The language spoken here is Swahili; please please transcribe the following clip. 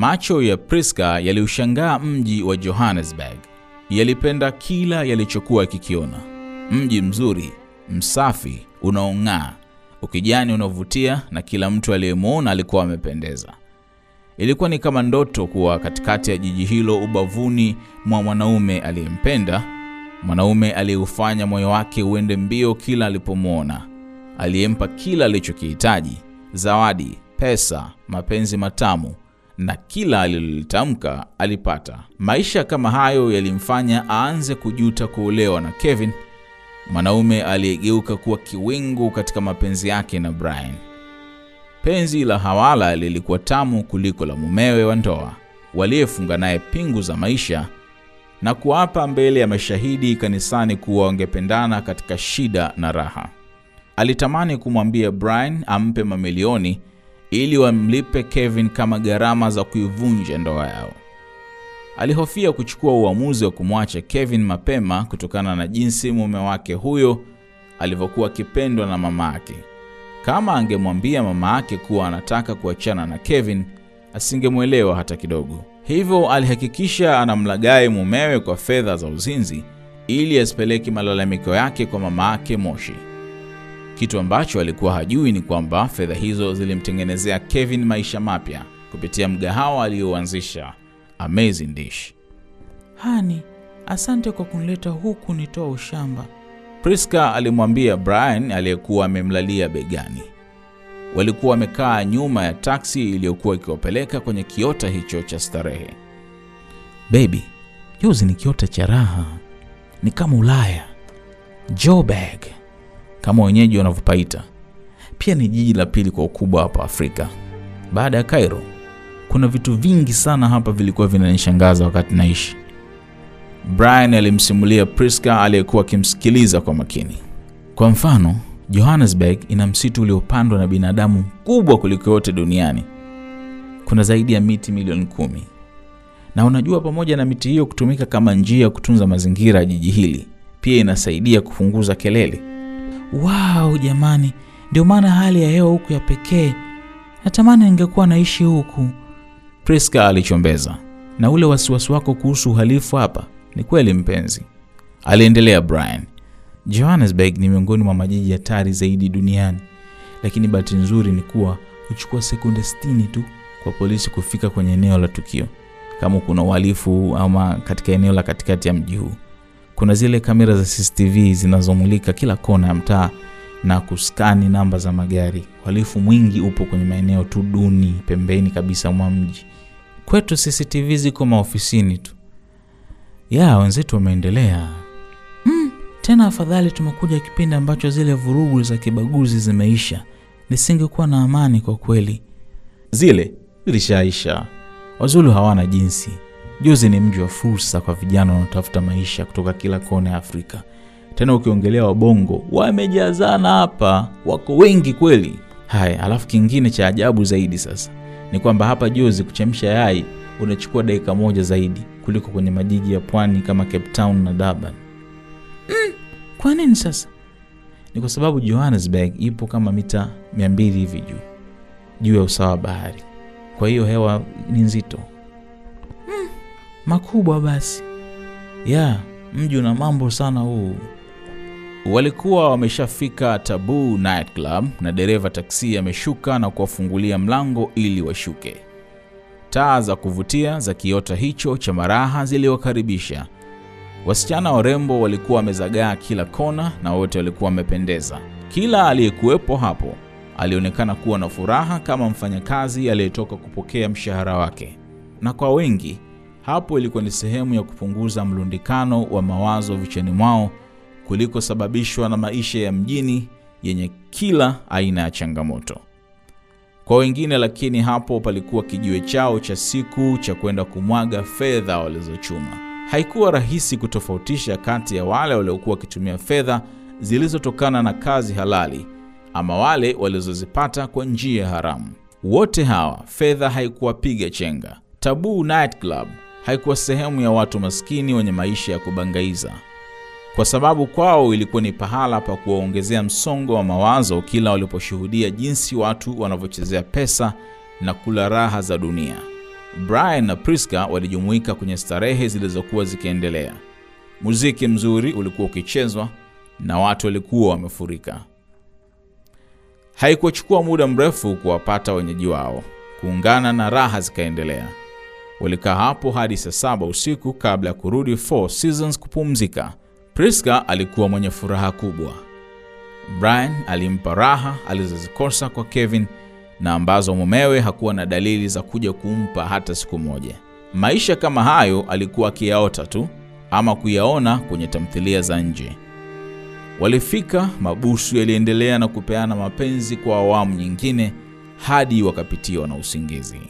Macho ya Priska yaliushangaa mji wa Johannesburg. Yalipenda kila yalichokuwa kikiona: mji mzuri, msafi, unaong'aa, ukijani unaovutia, na kila mtu aliyemwona alikuwa amependeza. Ilikuwa ni kama ndoto kuwa katikati ya jiji hilo, ubavuni mwa mwanaume aliyempenda, mwanaume aliyeufanya moyo wake uende mbio kila alipomwona, aliyempa kila alichokihitaji: zawadi, pesa, mapenzi matamu na kila alilolitamka alipata. Maisha kama hayo yalimfanya aanze kujuta kuolewa na Kevin, mwanaume aliyegeuka kuwa kiwingu katika mapenzi yake na Brian. Penzi la hawala lilikuwa tamu kuliko la mumewe wa ndoa waliyefunga naye pingu za maisha na kuapa mbele ya mashahidi kanisani kuwa wangependana katika shida na raha. Alitamani kumwambia Brian ampe mamilioni ili wamlipe Kevin kama gharama za kuivunja ndoa yao. Alihofia kuchukua uamuzi wa kumwacha Kevin mapema kutokana na jinsi mume wake huyo alivyokuwa akipendwa na mama yake. Kama angemwambia mama yake kuwa anataka kuachana na Kevin, asingemwelewa hata kidogo. Hivyo alihakikisha anamlaghai mumewe kwa fedha za uzinzi ili asipeleke malalamiko yake kwa mama yake Moshi. Kitu ambacho alikuwa hajui ni kwamba fedha hizo zilimtengenezea Kevin maisha mapya kupitia mgahawa aliyoanzisha Amazing Dish. Hani, asante kwa kunileta huku nitoa ushamba. Priska alimwambia Brian aliyekuwa amemlalia begani. Walikuwa wamekaa nyuma ya taksi iliyokuwa ikiwapeleka kwenye kiota hicho cha starehe. Baby, juzi ni kiota cha raha, ni kama Ulaya, Joburg kama wenyeji wanavyopaita. Pia ni jiji la pili kwa ukubwa hapa Afrika baada ya Cairo. Kuna vitu vingi sana hapa vilikuwa vinanishangaza wakati naishi. Brian alimsimulia Priska aliyekuwa akimsikiliza kwa makini. Kwa mfano, Johannesburg ina msitu uliopandwa na binadamu mkubwa kuliko yote duniani. Kuna zaidi ya miti milioni kumi, na unajua, pamoja na miti hiyo kutumika kama njia ya kutunza mazingira ya jiji hili, pia inasaidia kupunguza kelele. Wow, jamani, ndio maana hali ya hewa huku ya pekee. Natamani ningekuwa naishi huku. Priska alichombeza. Na ule wasiwasi wako kuhusu uhalifu hapa ni kweli mpenzi, aliendelea Brian. Johannesburg ni miongoni mwa majiji hatari zaidi duniani, lakini bahati nzuri ni kuwa huchukua sekunde 60 tu kwa polisi kufika kwenye eneo la tukio, kama kuna uhalifu ama katika eneo la katikati ya mji huu. Kuna zile kamera za CCTV zinazomulika kila kona ya mtaa na kuskani namba za magari. Uhalifu mwingi upo kwenye maeneo tu duni, pembeni kabisa mwa mji. Kwetu CCTV ziko maofisini tu. Ya wenzetu wameendelea. Mm, tena afadhali tumekuja kipindi ambacho zile vurugu za kibaguzi zimeisha. Nisingekuwa na amani kwa kweli. Zile zilishaisha. Wazulu hawana jinsi. Juzi ni mji wa fursa kwa vijana wanaotafuta maisha kutoka kila kona ya Afrika. Tena ukiongelea wabongo wamejazana hapa, wako wengi kweli. Haya, alafu kingine cha ajabu zaidi sasa ni kwamba hapa Jozi kuchemsha yai unachukua dakika moja zaidi kuliko kwenye majiji ya pwani kama Cape Town na Durban. Mm, kwa nini sasa? Ni kwa sababu Johannesburg ipo kama mita 200 hivi juu juu ya usawa wa bahari, kwa hiyo hewa ni nzito. Makubwa basi. Ya, mji una mambo sana huu. Walikuwa wameshafika Taboo nightclub na dereva taksi ameshuka na kuwafungulia mlango ili washuke. Taa za kuvutia za kiota hicho cha maraha ziliwakaribisha. Wasichana warembo walikuwa wamezagaa kila kona na wote walikuwa wamependeza. Kila aliyekuwepo hapo alionekana kuwa na furaha kama mfanyakazi aliyetoka kupokea mshahara wake, na kwa wengi hapo ilikuwa ni sehemu ya kupunguza mlundikano wa mawazo vichani mwao kulikosababishwa na maisha ya mjini yenye kila aina ya changamoto. Kwa wengine lakini, hapo palikuwa kijiwe chao cha siku cha kwenda kumwaga fedha walizochuma. Haikuwa rahisi kutofautisha kati ya wale waliokuwa wakitumia fedha zilizotokana na kazi halali ama wale walizozipata kwa njia haramu. Wote hawa fedha haikuwapiga chenga. Taboo Night Club haikuwa sehemu ya watu maskini wenye maisha ya kubangaiza, kwa sababu kwao ilikuwa ni pahala pa kuwaongezea msongo wa mawazo kila waliposhuhudia jinsi watu wanavyochezea pesa na kula raha za dunia. Brian na Priska walijumuika kwenye starehe zilizokuwa zikiendelea. Muziki mzuri ulikuwa ukichezwa na watu walikuwa wamefurika. Haikuchukua muda mrefu kuwapata wenyeji wao, kuungana na raha zikaendelea. Walikaa hapo hadi saa saba usiku kabla ya kurudi Four Seasons kupumzika. Priska alikuwa mwenye furaha kubwa. Brian alimpa raha alizozikosa kwa Kevin na ambazo mumewe hakuwa na dalili za kuja kumpa hata siku moja. Maisha kama hayo alikuwa akiyaota tu ama kuyaona kwenye tamthilia za nje. Walifika, mabusu yaliendelea na kupeana mapenzi kwa awamu nyingine hadi wakapitiwa na usingizi.